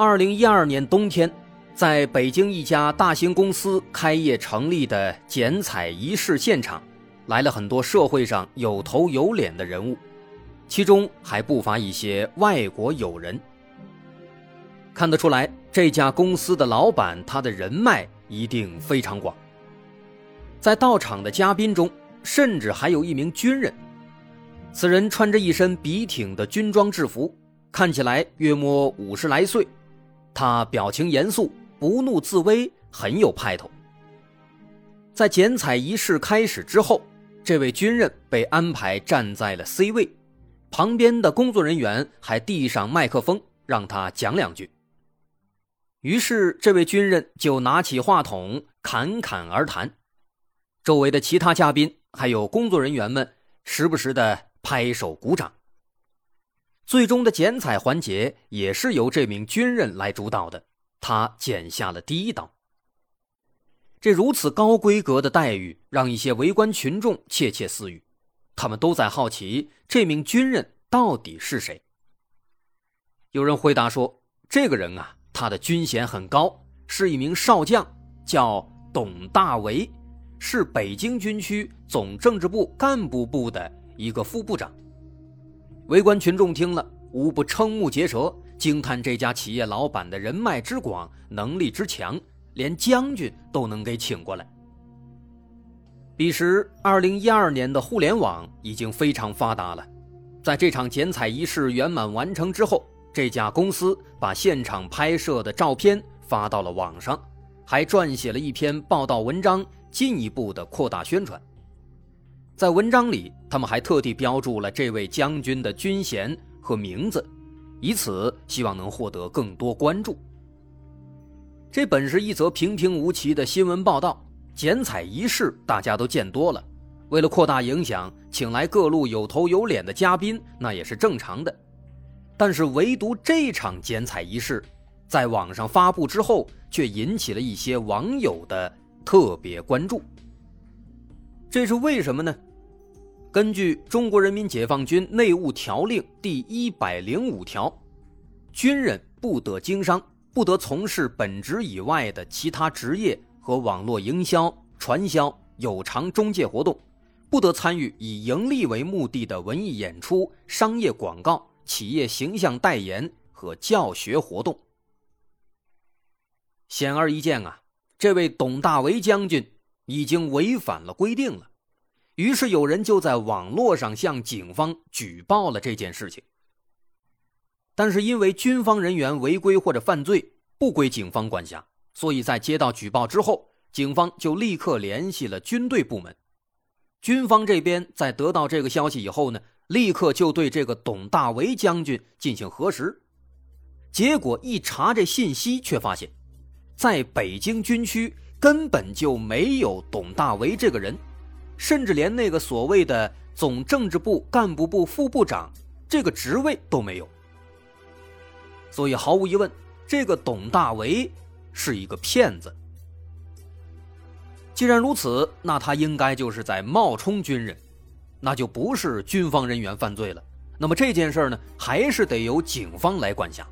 二零一二年冬天，在北京一家大型公司开业成立的剪彩仪式现场，来了很多社会上有头有脸的人物，其中还不乏一些外国友人。看得出来，这家公司的老板他的人脉一定非常广。在到场的嘉宾中，甚至还有一名军人。此人穿着一身笔挺的军装制服，看起来约莫五十来岁。他表情严肃，不怒自威，很有派头。在剪彩仪式开始之后，这位军人被安排站在了 C 位，旁边的工作人员还递上麦克风让他讲两句。于是，这位军人就拿起话筒侃侃而谈，周围的其他嘉宾还有工作人员们时不时的拍手鼓掌。最终的剪彩环节也是由这名军人来主导的，他剪下了第一刀。这如此高规格的待遇，让一些围观群众窃窃私语，他们都在好奇这名军人到底是谁。有人回答说：“这个人啊，他的军衔很高，是一名少将，叫董大为，是北京军区总政治部干部部的一个副部长。”围观群众听了，无不瞠目结舌，惊叹这家企业老板的人脉之广、能力之强，连将军都能给请过来。彼时，二零一二年的互联网已经非常发达了。在这场剪彩仪式圆满完成之后，这家公司把现场拍摄的照片发到了网上，还撰写了一篇报道文章，进一步的扩大宣传。在文章里，他们还特地标注了这位将军的军衔和名字，以此希望能获得更多关注。这本是一则平平无奇的新闻报道，剪彩仪式大家都见多了，为了扩大影响，请来各路有头有脸的嘉宾，那也是正常的。但是唯独这场剪彩仪式，在网上发布之后，却引起了一些网友的特别关注。这是为什么呢？根据《中国人民解放军内务条令》第一百零五条，军人不得经商，不得从事本职以外的其他职业和网络营销、传销、有偿中介活动，不得参与以盈利为目的的文艺演出、商业广告、企业形象代言和教学活动。显而易见啊，这位董大为将军已经违反了规定了。于是有人就在网络上向警方举报了这件事情。但是因为军方人员违规或者犯罪不归警方管辖，所以在接到举报之后，警方就立刻联系了军队部门。军方这边在得到这个消息以后呢，立刻就对这个董大为将军进行核实。结果一查这信息，却发现，在北京军区根本就没有董大为这个人。甚至连那个所谓的总政治部干部部副部长这个职位都没有，所以毫无疑问，这个董大为是一个骗子。既然如此，那他应该就是在冒充军人，那就不是军方人员犯罪了。那么这件事呢，还是得由警方来管辖。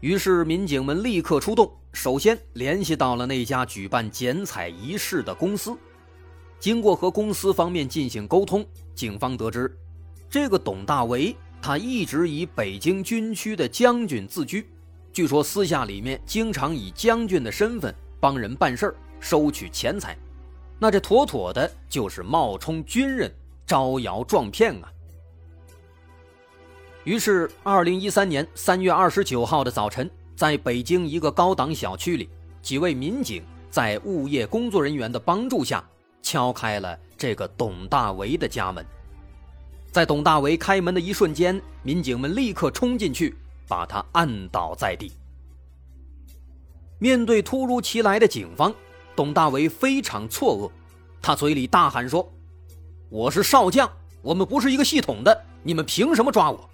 于是民警们立刻出动，首先联系到了那家举办剪彩仪式的公司。经过和公司方面进行沟通，警方得知，这个董大为他一直以北京军区的将军自居，据说私下里面经常以将军的身份帮人办事儿，收取钱财，那这妥妥的就是冒充军人，招摇撞骗啊！于是，二零一三年三月二十九号的早晨，在北京一个高档小区里，几位民警在物业工作人员的帮助下。敲开了这个董大为的家门，在董大为开门的一瞬间，民警们立刻冲进去，把他按倒在地，面对突如其来的警方，董大为非常错愕，他嘴里大喊说：“我是少将，我们不是一个系统的，你们凭什么抓我？”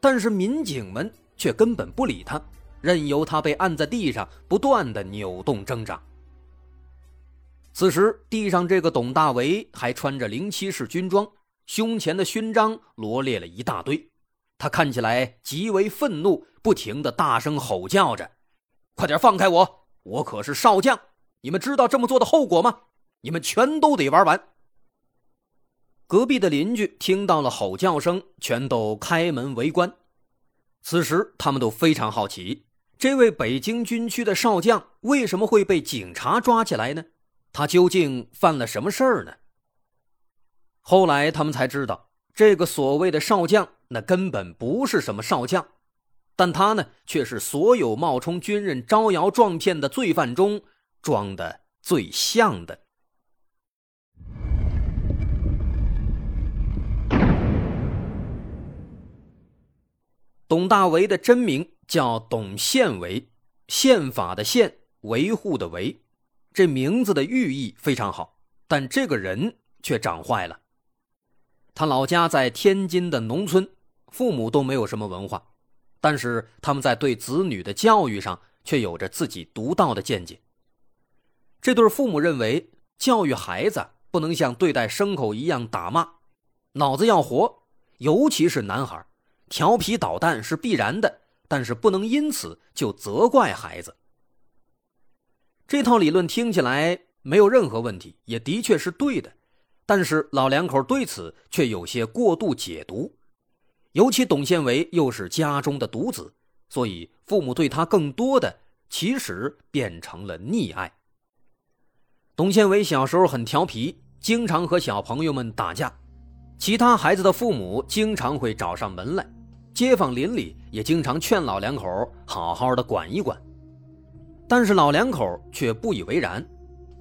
但是民警们却根本不理他，任由他被按在地上，不断的扭动挣扎。此时，地上这个董大为还穿着零七式军装，胸前的勋章罗列了一大堆，他看起来极为愤怒，不停的大声吼叫着：“快点放开我！我可是少将！你们知道这么做的后果吗？你们全都得玩完！”隔壁的邻居听到了吼叫声，全都开门围观。此时，他们都非常好奇，这位北京军区的少将为什么会被警察抓起来呢？他究竟犯了什么事儿呢？后来他们才知道，这个所谓的少将，那根本不是什么少将，但他呢，却是所有冒充军人招摇撞骗的罪犯中装的最像的。董大为的真名叫董宪维，宪法的宪，维护的维。这名字的寓意非常好，但这个人却长坏了。他老家在天津的农村，父母都没有什么文化，但是他们在对子女的教育上却有着自己独到的见解。这对父母认为，教育孩子不能像对待牲口一样打骂，脑子要活，尤其是男孩，调皮捣蛋是必然的，但是不能因此就责怪孩子。这套理论听起来没有任何问题，也的确是对的，但是老两口对此却有些过度解读，尤其董宪维又是家中的独子，所以父母对他更多的其实变成了溺爱。董宪维小时候很调皮，经常和小朋友们打架，其他孩子的父母经常会找上门来，街坊邻里也经常劝老两口好好的管一管。但是老两口却不以为然，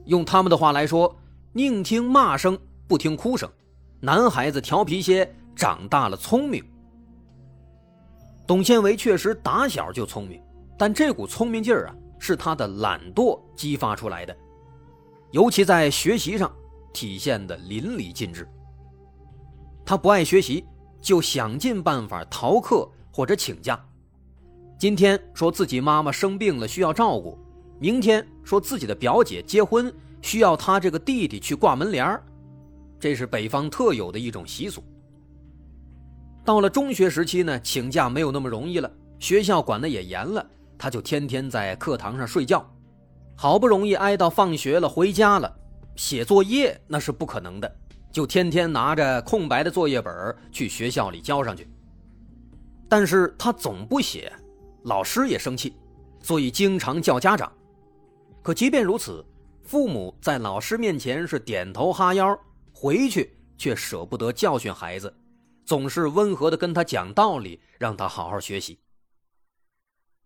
用他们的话来说，宁听骂声不听哭声。男孩子调皮些，长大了聪明。董宪维确实打小就聪明，但这股聪明劲儿啊，是他的懒惰激发出来的，尤其在学习上体现的淋漓尽致。他不爱学习，就想尽办法逃课或者请假。今天说自己妈妈生病了需要照顾，明天说自己的表姐结婚需要他这个弟弟去挂门帘这是北方特有的一种习俗。到了中学时期呢，请假没有那么容易了，学校管的也严了，他就天天在课堂上睡觉，好不容易挨到放学了回家了，写作业那是不可能的，就天天拿着空白的作业本去学校里交上去，但是他总不写。老师也生气，所以经常叫家长。可即便如此，父母在老师面前是点头哈腰，回去却舍不得教训孩子，总是温和的跟他讲道理，让他好好学习。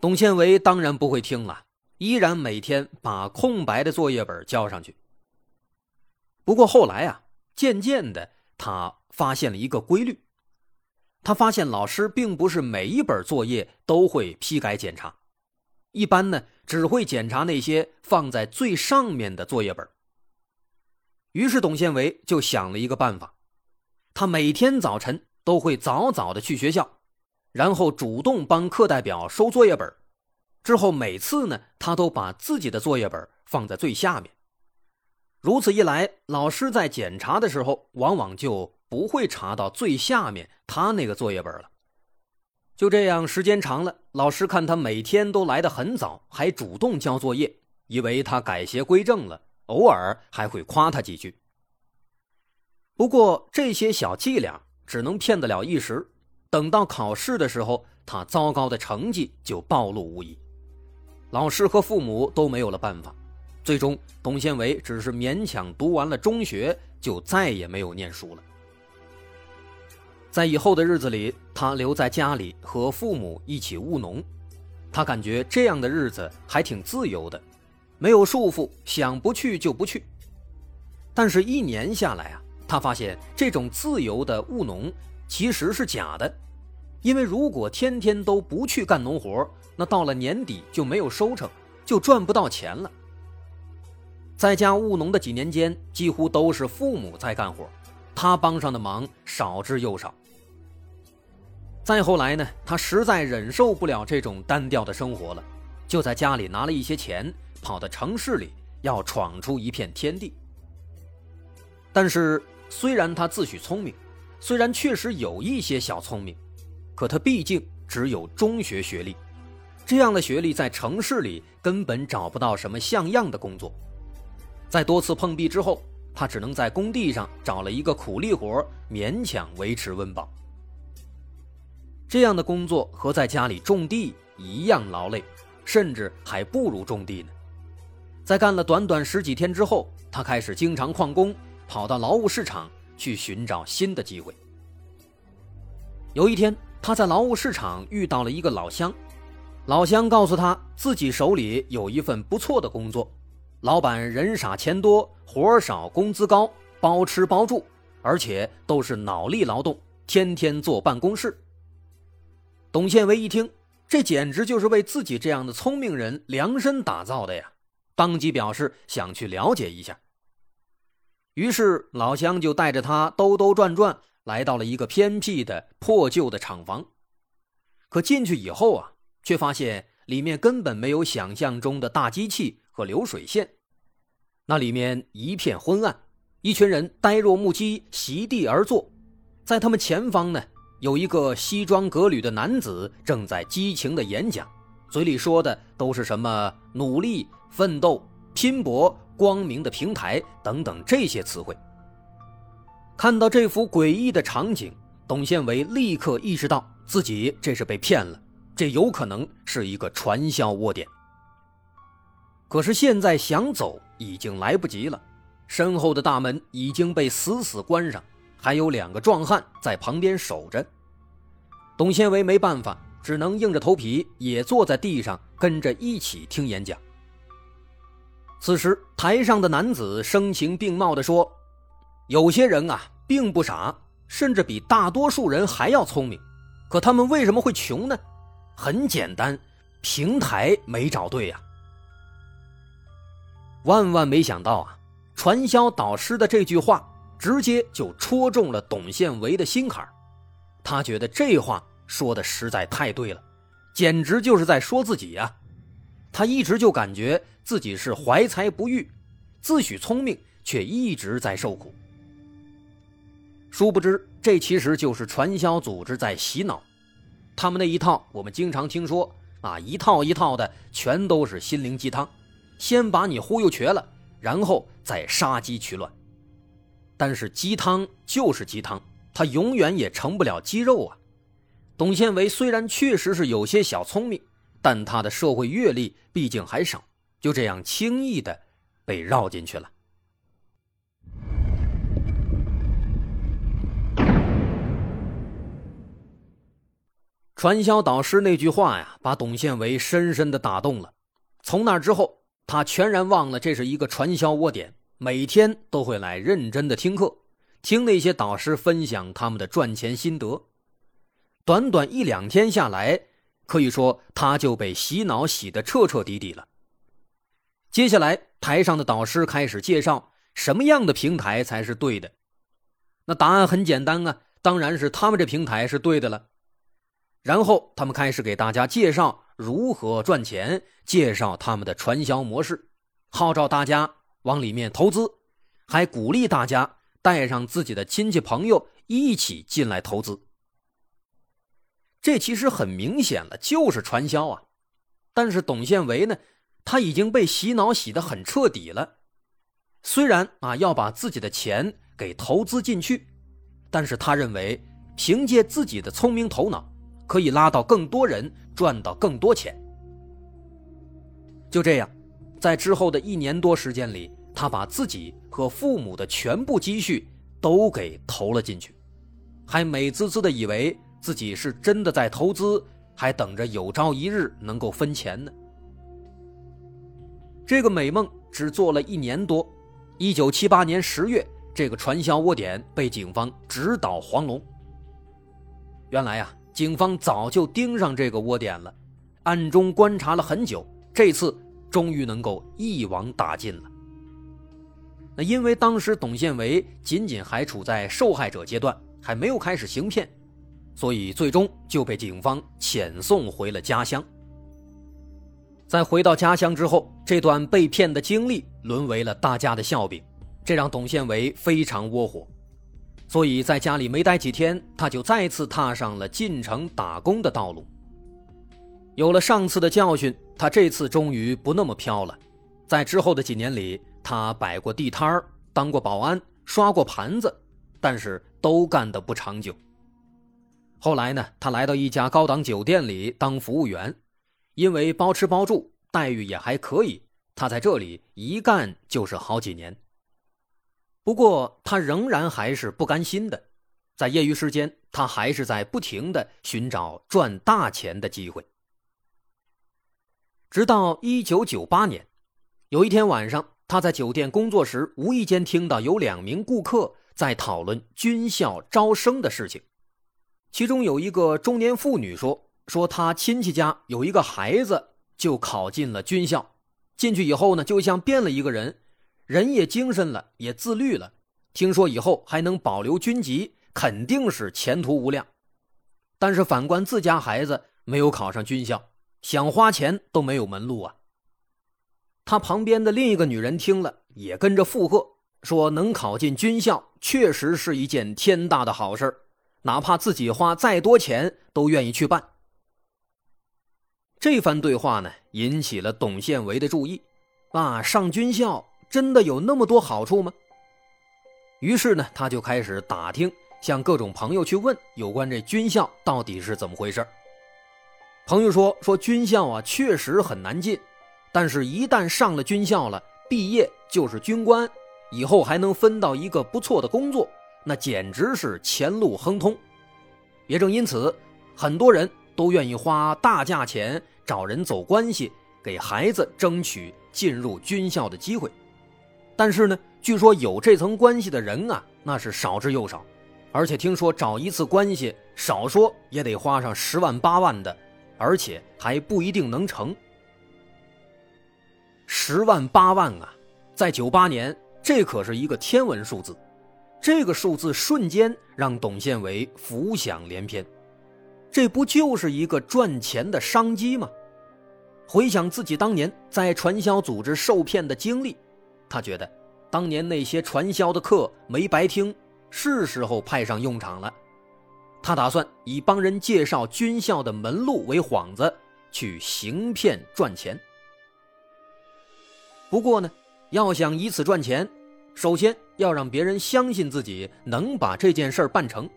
董宪维当然不会听了，依然每天把空白的作业本交上去。不过后来啊，渐渐的他发现了一个规律。他发现老师并不是每一本作业都会批改检查，一般呢只会检查那些放在最上面的作业本。于是董宪维就想了一个办法，他每天早晨都会早早的去学校，然后主动帮课代表收作业本，之后每次呢他都把自己的作业本放在最下面。如此一来，老师在检查的时候往往就。不会查到最下面他那个作业本了。就这样，时间长了，老师看他每天都来得很早，还主动交作业，以为他改邪归正了，偶尔还会夸他几句。不过这些小伎俩只能骗得了一时，等到考试的时候，他糟糕的成绩就暴露无遗。老师和父母都没有了办法，最终董宪维只是勉强读完了中学，就再也没有念书了。在以后的日子里，他留在家里和父母一起务农。他感觉这样的日子还挺自由的，没有束缚，想不去就不去。但是，一年下来啊，他发现这种自由的务农其实是假的，因为如果天天都不去干农活，那到了年底就没有收成，就赚不到钱了。在家务农的几年间，几乎都是父母在干活，他帮上的忙少之又少。再后来呢，他实在忍受不了这种单调的生活了，就在家里拿了一些钱，跑到城市里要闯出一片天地。但是，虽然他自诩聪明，虽然确实有一些小聪明，可他毕竟只有中学学历，这样的学历在城市里根本找不到什么像样的工作。在多次碰壁之后，他只能在工地上找了一个苦力活，勉强维持温饱。这样的工作和在家里种地一样劳累，甚至还不如种地呢。在干了短短十几天之后，他开始经常旷工，跑到劳务市场去寻找新的机会。有一天，他在劳务市场遇到了一个老乡，老乡告诉他自己手里有一份不错的工作。老板人傻钱多，活少工资高，包吃包住，而且都是脑力劳动，天天坐办公室。董宪维一听，这简直就是为自己这样的聪明人量身打造的呀！当即表示想去了解一下。于是老乡就带着他兜兜转转，来到了一个偏僻的破旧的厂房。可进去以后啊，却发现里面根本没有想象中的大机器。和流水线，那里面一片昏暗，一群人呆若木鸡，席地而坐。在他们前方呢，有一个西装革履的男子正在激情的演讲，嘴里说的都是什么努力、奋斗、拼搏、光明的平台等等这些词汇。看到这幅诡异的场景，董宪维立刻意识到自己这是被骗了，这有可能是一个传销窝点。可是现在想走已经来不及了，身后的大门已经被死死关上，还有两个壮汉在旁边守着。董宪维没办法，只能硬着头皮也坐在地上跟着一起听演讲。此时台上的男子声情并茂地说：“有些人啊，并不傻，甚至比大多数人还要聪明，可他们为什么会穷呢？很简单，平台没找对呀。”万万没想到啊！传销导师的这句话直接就戳中了董宪维的心坎他觉得这话说的实在太对了，简直就是在说自己呀！他一直就感觉自己是怀才不遇，自诩聪明，却一直在受苦。殊不知，这其实就是传销组织在洗脑。他们那一套，我们经常听说啊，一套一套的，全都是心灵鸡汤。先把你忽悠瘸了，然后再杀鸡取卵。但是鸡汤就是鸡汤，它永远也成不了鸡肉啊！董宪维虽然确实是有些小聪明，但他的社会阅历毕竟还少，就这样轻易的被绕进去了。传销导师那句话呀，把董宪维深深的打动了。从那之后。他全然忘了这是一个传销窝点，每天都会来认真的听课，听那些导师分享他们的赚钱心得。短短一两天下来，可以说他就被洗脑洗得彻彻底底了。接下来，台上的导师开始介绍什么样的平台才是对的。那答案很简单啊，当然是他们这平台是对的了。然后他们开始给大家介绍。如何赚钱？介绍他们的传销模式，号召大家往里面投资，还鼓励大家带上自己的亲戚朋友一起进来投资。这其实很明显了，就是传销啊！但是董宪维呢，他已经被洗脑洗得很彻底了。虽然啊要把自己的钱给投资进去，但是他认为凭借自己的聪明头脑。可以拉到更多人，赚到更多钱。就这样，在之后的一年多时间里，他把自己和父母的全部积蓄都给投了进去，还美滋滋的以为自己是真的在投资，还等着有朝一日能够分钱呢。这个美梦只做了一年多，一九七八年十月，这个传销窝点被警方直捣黄龙。原来呀。警方早就盯上这个窝点了，暗中观察了很久，这次终于能够一网打尽了。那因为当时董宪维仅仅还处在受害者阶段，还没有开始行骗，所以最终就被警方遣送回了家乡。在回到家乡之后，这段被骗的经历沦为了大家的笑柄，这让董宪维非常窝火。所以在家里没待几天，他就再次踏上了进城打工的道路。有了上次的教训，他这次终于不那么飘了。在之后的几年里，他摆过地摊儿，当过保安，刷过盘子，但是都干得不长久。后来呢，他来到一家高档酒店里当服务员。因为包吃包住，待遇也还可以，他在这里一干就是好几年。不过他仍然还是不甘心的，在业余时间，他还是在不停的寻找赚大钱的机会。直到一九九八年，有一天晚上，他在酒店工作时，无意间听到有两名顾客在讨论军校招生的事情，其中有一个中年妇女说。说他亲戚家有一个孩子就考进了军校，进去以后呢，就像变了一个人，人也精神了，也自律了。听说以后还能保留军籍，肯定是前途无量。但是反观自家孩子没有考上军校，想花钱都没有门路啊。他旁边的另一个女人听了也跟着附和，说能考进军校确实是一件天大的好事哪怕自己花再多钱都愿意去办。这番对话呢，引起了董宪维的注意。啊，上军校真的有那么多好处吗？于是呢，他就开始打听，向各种朋友去问有关这军校到底是怎么回事。朋友说，说军校啊，确实很难进，但是一旦上了军校了，毕业就是军官，以后还能分到一个不错的工作，那简直是前路亨通。也正因此，很多人。都愿意花大价钱找人走关系，给孩子争取进入军校的机会。但是呢，据说有这层关系的人啊，那是少之又少，而且听说找一次关系，少说也得花上十万八万的，而且还不一定能成。十万八万啊，在九八年，这可是一个天文数字，这个数字瞬间让董宪维浮想联翩。这不就是一个赚钱的商机吗？回想自己当年在传销组织受骗的经历，他觉得当年那些传销的课没白听，是时候派上用场了。他打算以帮人介绍军校的门路为幌子，去行骗赚钱。不过呢，要想以此赚钱，首先要让别人相信自己能把这件事办成，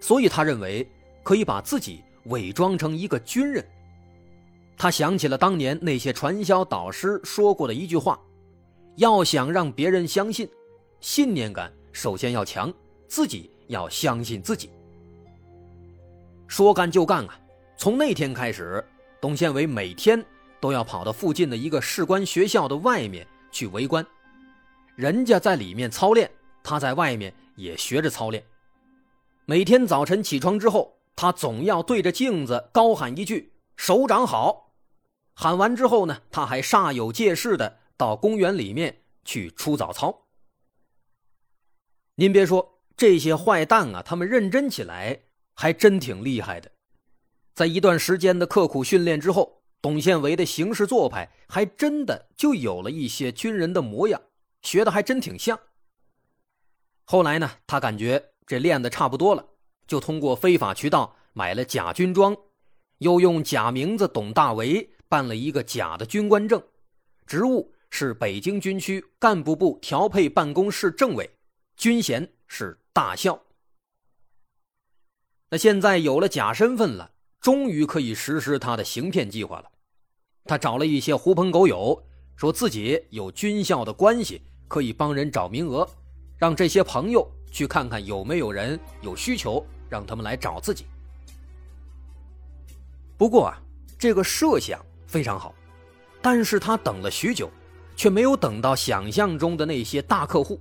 所以他认为。可以把自己伪装成一个军人。他想起了当年那些传销导师说过的一句话：“要想让别人相信，信念感首先要强，自己要相信自己。”说干就干啊！从那天开始，董宪伟每天都要跑到附近的一个士官学校的外面去围观，人家在里面操练，他在外面也学着操练。每天早晨起床之后。他总要对着镜子高喊一句“首长好”，喊完之后呢，他还煞有介事的到公园里面去出早操。您别说，这些坏蛋啊，他们认真起来还真挺厉害的。在一段时间的刻苦训练之后，董宪维的行事做派还真的就有了一些军人的模样，学的还真挺像。后来呢，他感觉这练的差不多了。就通过非法渠道买了假军装，又用假名字董大为办了一个假的军官证，职务是北京军区干部部调配办公室政委，军衔是大校。那现在有了假身份了，终于可以实施他的行骗计划了。他找了一些狐朋狗友，说自己有军校的关系，可以帮人找名额，让这些朋友去看看有没有人有需求。让他们来找自己。不过啊，这个设想非常好，但是他等了许久，却没有等到想象中的那些大客户。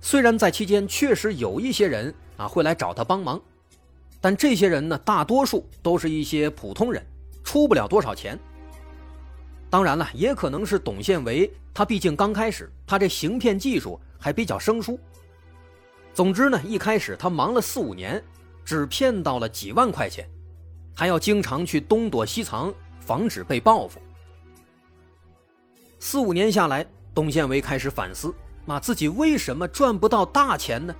虽然在期间确实有一些人啊会来找他帮忙，但这些人呢，大多数都是一些普通人，出不了多少钱。当然了，也可能是董宪维他毕竟刚开始，他这行骗技术还比较生疏。总之呢，一开始他忙了四五年，只骗到了几万块钱，还要经常去东躲西藏，防止被报复。四五年下来，董宪维开始反思：那自己为什么赚不到大钱呢？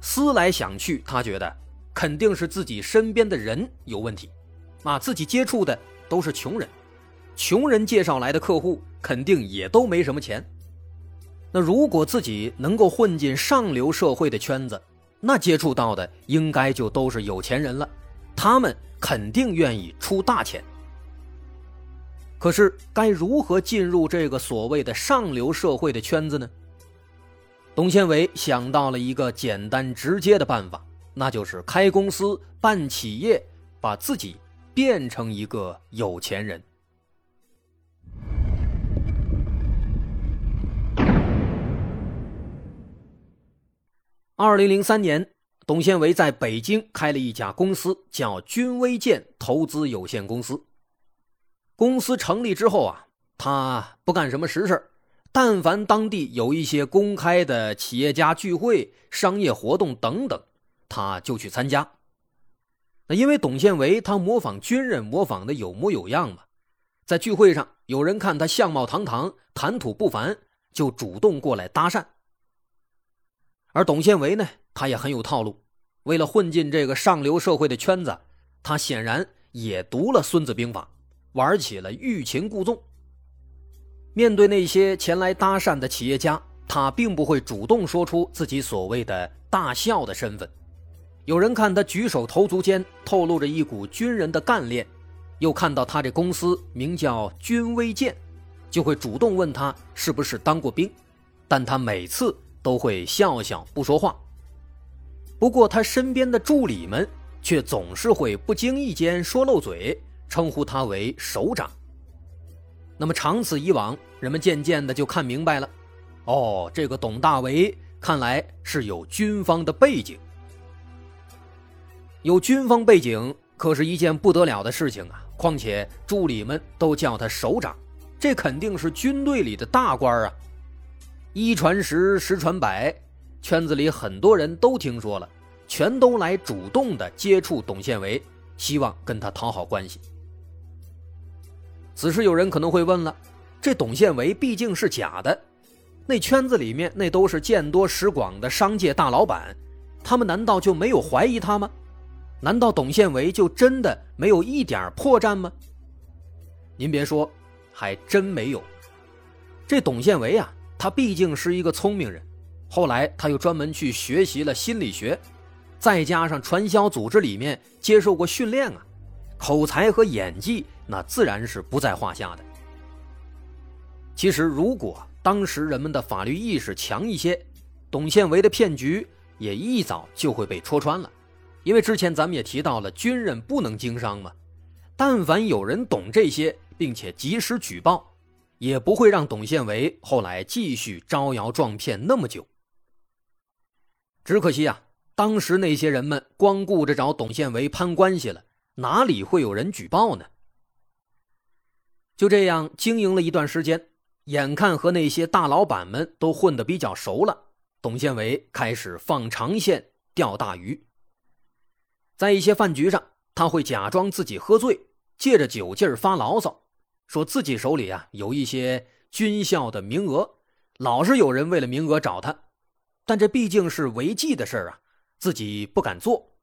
思来想去，他觉得肯定是自己身边的人有问题。啊，自己接触的都是穷人，穷人介绍来的客户肯定也都没什么钱。那如果自己能够混进上流社会的圈子，那接触到的应该就都是有钱人了，他们肯定愿意出大钱。可是该如何进入这个所谓的上流社会的圈子呢？董宪伟想到了一个简单直接的办法，那就是开公司办企业，把自己变成一个有钱人。二零零三年，董宪伟在北京开了一家公司，叫君威建投资有限公司。公司成立之后啊，他不干什么实事但凡当地有一些公开的企业家聚会、商业活动等等，他就去参加。那因为董宪维他模仿军人，模仿的有模有样嘛，在聚会上有人看他相貌堂堂、谈吐不凡，就主动过来搭讪。而董宪维呢，他也很有套路，为了混进这个上流社会的圈子，他显然也读了《孙子兵法》。玩起了欲擒故纵。面对那些前来搭讪的企业家，他并不会主动说出自己所谓的大校的身份。有人看他举手投足间透露着一股军人的干练，又看到他这公司名叫军威剑，就会主动问他是不是当过兵，但他每次都会笑笑不说话。不过他身边的助理们却总是会不经意间说漏嘴。称呼他为首长。那么长此以往，人们渐渐的就看明白了，哦，这个董大为看来是有军方的背景。有军方背景可是一件不得了的事情啊！况且助理们都叫他首长，这肯定是军队里的大官啊！一传十，十传百，圈子里很多人都听说了，全都来主动的接触董宪维，希望跟他讨好关系。此时有人可能会问了：这董宪维毕竟是假的，那圈子里面那都是见多识广的商界大老板，他们难道就没有怀疑他吗？难道董宪维就真的没有一点破绽吗？您别说，还真没有。这董宪维啊，他毕竟是一个聪明人，后来他又专门去学习了心理学，再加上传销组织里面接受过训练啊。口才和演技，那自然是不在话下的。其实，如果当时人们的法律意识强一些，董宪维的骗局也一早就会被戳穿了。因为之前咱们也提到了，军人不能经商嘛。但凡有人懂这些，并且及时举报，也不会让董宪维后来继续招摇撞骗那么久。只可惜啊，当时那些人们光顾着找董宪维攀关系了。哪里会有人举报呢？就这样经营了一段时间，眼看和那些大老板们都混得比较熟了，董宪维开始放长线钓大鱼。在一些饭局上，他会假装自己喝醉，借着酒劲儿发牢骚，说自己手里啊有一些军校的名额，老是有人为了名额找他，但这毕竟是违纪的事儿啊，自己不敢做。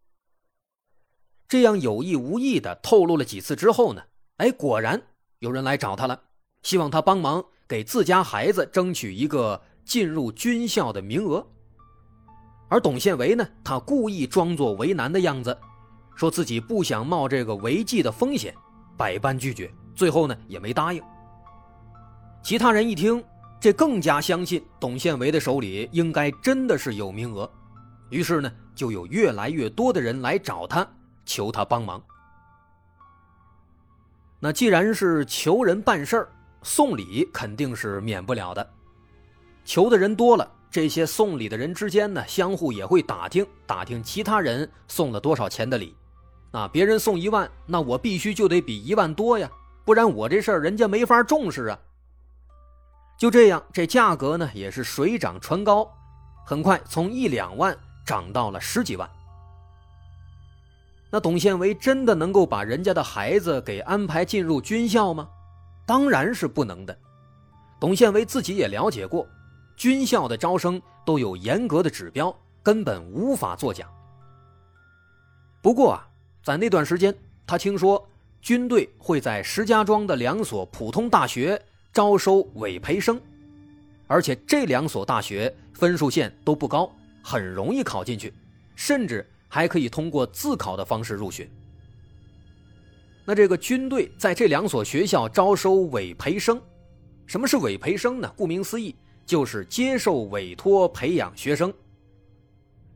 这样有意无意的透露了几次之后呢？哎，果然有人来找他了，希望他帮忙给自家孩子争取一个进入军校的名额。而董宪维呢，他故意装作为难的样子，说自己不想冒这个违纪的风险，百般拒绝，最后呢也没答应。其他人一听，这更加相信董宪维的手里应该真的是有名额，于是呢，就有越来越多的人来找他。求他帮忙。那既然是求人办事儿，送礼肯定是免不了的。求的人多了，这些送礼的人之间呢，相互也会打听打听其他人送了多少钱的礼。啊，别人送一万，那我必须就得比一万多呀，不然我这事儿人家没法重视啊。就这样，这价格呢也是水涨船高，很快从一两万涨到了十几万。那董宪维真的能够把人家的孩子给安排进入军校吗？当然是不能的。董宪维自己也了解过，军校的招生都有严格的指标，根本无法作假。不过啊，在那段时间，他听说军队会在石家庄的两所普通大学。招收委培生，而且这两所大学分数线都不高，很容易考进去，甚至还可以通过自考的方式入学。那这个军队在这两所学校招收委培生，什么是委培生呢？顾名思义，就是接受委托培养学生。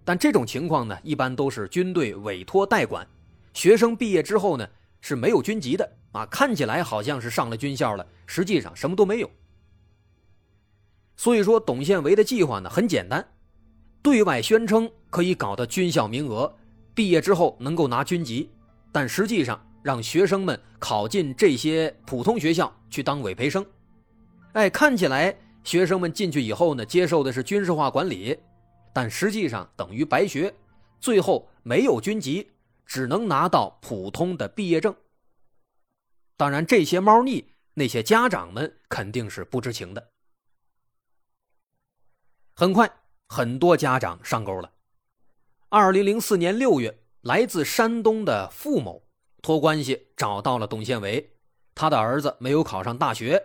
但这种情况呢，一般都是军队委托代管，学生毕业之后呢，是没有军籍的。啊，看起来好像是上了军校了，实际上什么都没有。所以说，董宪维的计划呢很简单，对外宣称可以搞到军校名额，毕业之后能够拿军籍，但实际上让学生们考进这些普通学校去当委培生。哎，看起来学生们进去以后呢，接受的是军事化管理，但实际上等于白学，最后没有军籍，只能拿到普通的毕业证。当然，这些猫腻，那些家长们肯定是不知情的。很快，很多家长上钩了。二零零四年六月，来自山东的付某托关系找到了董宪维，他的儿子没有考上大学，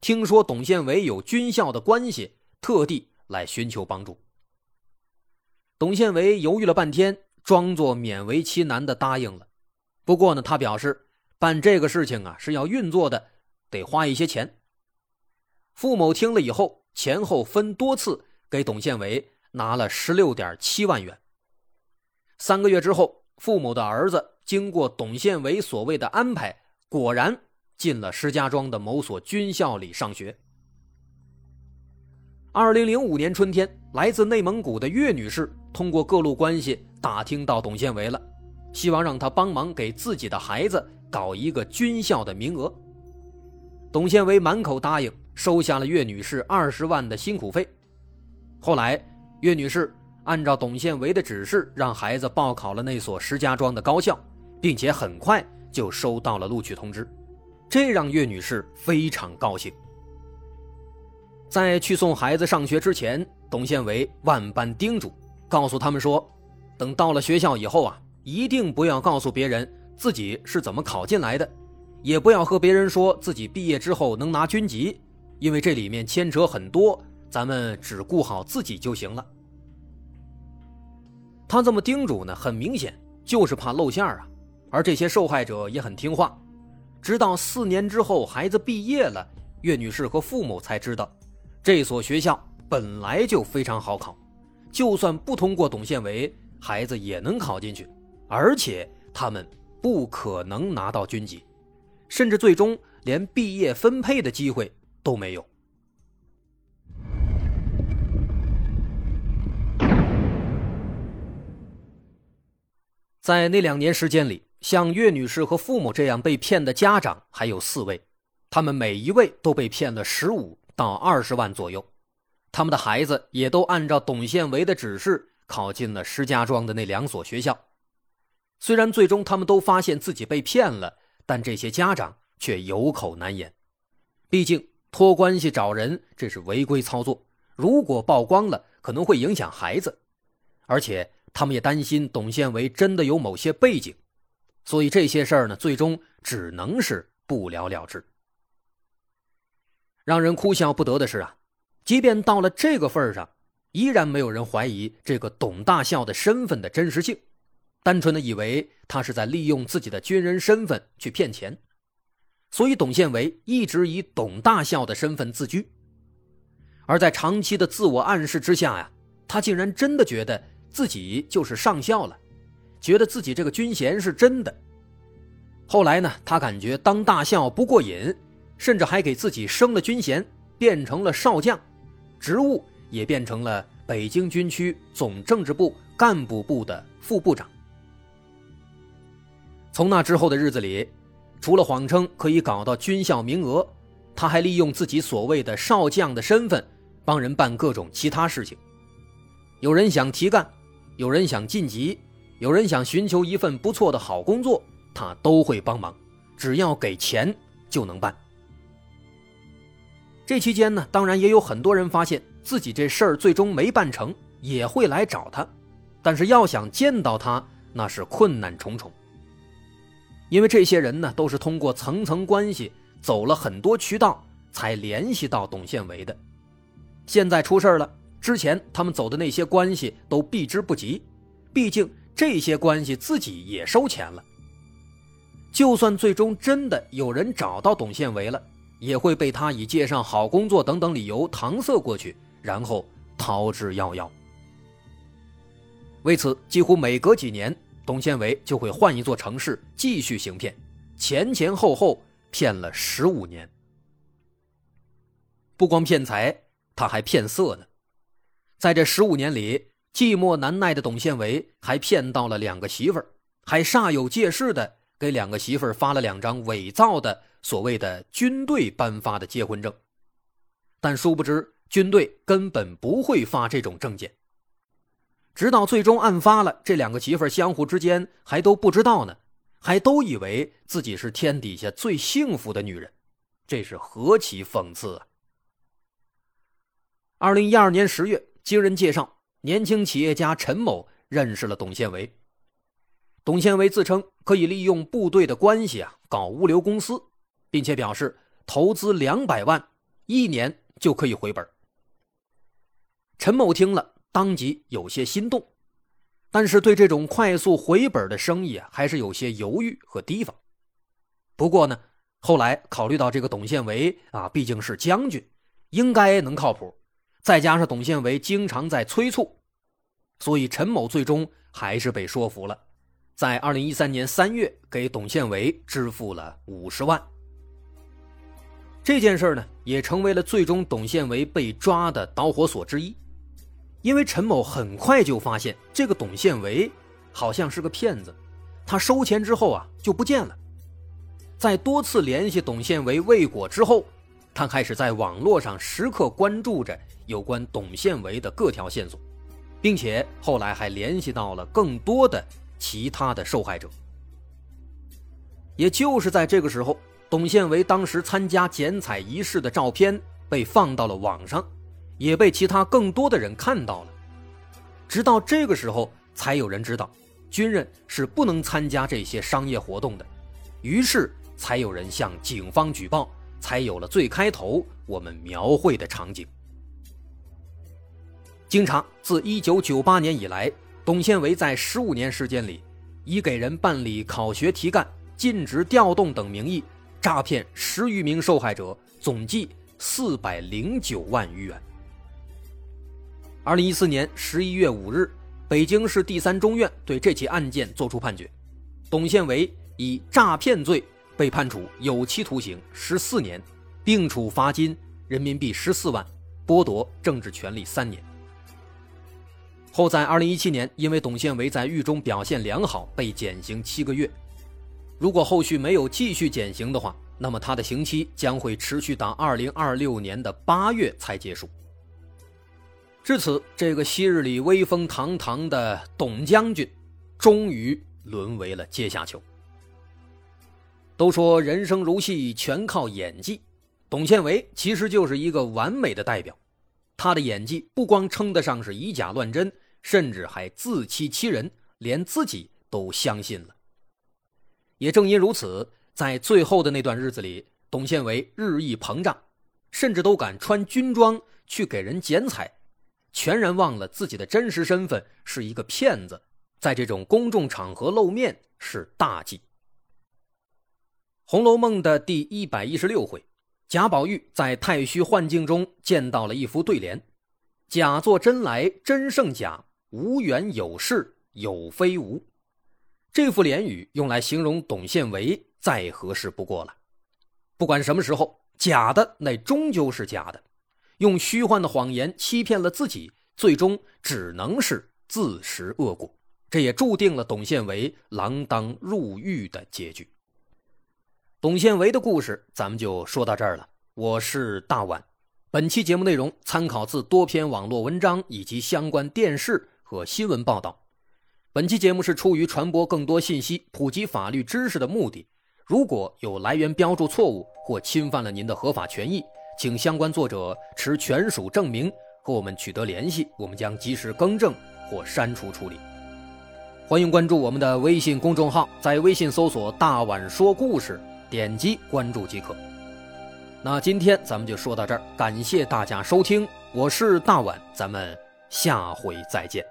听说董宪维有军校的关系，特地来寻求帮助。董宪维犹豫了半天，装作勉为其难的答应了。不过呢，他表示。办这个事情啊是要运作的，得花一些钱。傅某听了以后，前后分多次给董宪伟拿了十六点七万元。三个月之后，傅某的儿子经过董宪伟所谓的安排，果然进了石家庄的某所军校里上学。二零零五年春天，来自内蒙古的岳女士通过各路关系打听到董宪维了，希望让他帮忙给自己的孩子。搞一个军校的名额，董宪维满口答应，收下了岳女士二十万的辛苦费。后来，岳女士按照董宪维的指示，让孩子报考了那所石家庄的高校，并且很快就收到了录取通知，这让岳女士非常高兴。在去送孩子上学之前，董宪维万般叮嘱，告诉他们说，等到了学校以后啊，一定不要告诉别人。自己是怎么考进来的，也不要和别人说自己毕业之后能拿军籍，因为这里面牵扯很多，咱们只顾好自己就行了。他这么叮嘱呢，很明显就是怕露馅啊。而这些受害者也很听话，直到四年之后孩子毕业了，岳女士和父母才知道，这所学校本来就非常好考，就算不通过董宪维，孩子也能考进去，而且他们。不可能拿到军籍，甚至最终连毕业分配的机会都没有。在那两年时间里，像岳女士和父母这样被骗的家长还有四位，他们每一位都被骗了十五到二十万左右，他们的孩子也都按照董宪维的指示考进了石家庄的那两所学校。虽然最终他们都发现自己被骗了，但这些家长却有口难言。毕竟托关系找人，这是违规操作，如果曝光了，可能会影响孩子。而且他们也担心董宪维真的有某些背景，所以这些事儿呢，最终只能是不了了之。让人哭笑不得的是啊，即便到了这个份上，依然没有人怀疑这个董大校的身份的真实性。单纯的以为他是在利用自己的军人身份去骗钱，所以董宪维一直以董大校的身份自居。而在长期的自我暗示之下呀，他竟然真的觉得自己就是上校了，觉得自己这个军衔是真的。后来呢，他感觉当大校不过瘾，甚至还给自己升了军衔，变成了少将，职务也变成了北京军区总政治部干部部的副部长。从那之后的日子里，除了谎称可以搞到军校名额，他还利用自己所谓的少将的身份，帮人办各种其他事情。有人想提干，有人想晋级，有人想寻求一份不错的好工作，他都会帮忙，只要给钱就能办。这期间呢，当然也有很多人发现自己这事儿最终没办成，也会来找他，但是要想见到他，那是困难重重。因为这些人呢，都是通过层层关系走了很多渠道，才联系到董宪维的。现在出事了，之前他们走的那些关系都避之不及，毕竟这些关系自己也收钱了。就算最终真的有人找到董宪维了，也会被他以介绍好工作等等理由搪塞过去，然后逃之夭夭。为此，几乎每隔几年。董宪维就会换一座城市继续行骗，前前后后骗了十五年。不光骗财，他还骗色呢。在这十五年里，寂寞难耐的董宪维还骗到了两个媳妇儿，还煞有介事的给两个媳妇儿发了两张伪造的所谓的军队颁发的结婚证。但殊不知，军队根本不会发这种证件。直到最终案发了，这两个媳妇儿相互之间还都不知道呢，还都以为自己是天底下最幸福的女人，这是何其讽刺啊！二零一二年十月，经人介绍，年轻企业家陈某认识了董宪维。董宪维自称可以利用部队的关系啊，搞物流公司，并且表示投资两百万，一年就可以回本。陈某听了。当即有些心动，但是对这种快速回本的生意啊，还是有些犹豫和提防。不过呢，后来考虑到这个董宪维啊，毕竟是将军，应该能靠谱，再加上董宪维经常在催促，所以陈某最终还是被说服了，在二零一三年三月给董宪维支付了五十万。这件事呢，也成为了最终董宪维被抓的导火索之一。因为陈某很快就发现这个董宪维好像是个骗子，他收钱之后啊就不见了。在多次联系董宪维未果之后，他开始在网络上时刻关注着有关董宪维的各条线索，并且后来还联系到了更多的其他的受害者。也就是在这个时候，董宪维当时参加剪彩仪式的照片被放到了网上。也被其他更多的人看到了，直到这个时候，才有人知道，军人是不能参加这些商业活动的，于是才有人向警方举报，才有了最开头我们描绘的场景。经查，自1998年以来，董宪维在15年时间里，以给人办理考学提干、尽职调动等名义，诈骗十余名受害者，总计409万余元。二零一四年十一月五日，北京市第三中院对这起案件作出判决，董宪维以诈骗罪被判处有期徒刑十四年，并处罚金人民币十四万，剥夺政治权利三年。后在二零一七年，因为董宪维在狱中表现良好，被减刑七个月。如果后续没有继续减刑的话，那么他的刑期将会持续到二零二六年的八月才结束。至此，这个昔日里威风堂堂的董将军，终于沦为了阶下囚。都说人生如戏，全靠演技，董宪维其实就是一个完美的代表。他的演技不光称得上是以假乱真，甚至还自欺欺人，连自己都相信了。也正因如此，在最后的那段日子里，董宪维日益膨胀，甚至都敢穿军装去给人剪彩。全然忘了自己的真实身份是一个骗子，在这种公众场合露面是大忌。《红楼梦》的第一百一十六回，贾宝玉在太虚幻境中见到了一副对联：“假作真来真胜假，无缘有事有非无。”这副联语用来形容董宪维再合适不过了。不管什么时候，假的那终究是假的。用虚幻的谎言欺骗了自己，最终只能是自食恶果。这也注定了董宪维锒铛入狱的结局。董宪维的故事咱们就说到这儿了。我是大碗，本期节目内容参考自多篇网络文章以及相关电视和新闻报道。本期节目是出于传播更多信息、普及法律知识的目的。如果有来源标注错误或侵犯了您的合法权益，请相关作者持权属证明和我们取得联系，我们将及时更正或删除处理。欢迎关注我们的微信公众号，在微信搜索“大碗说故事”，点击关注即可。那今天咱们就说到这儿，感谢大家收听，我是大碗，咱们下回再见。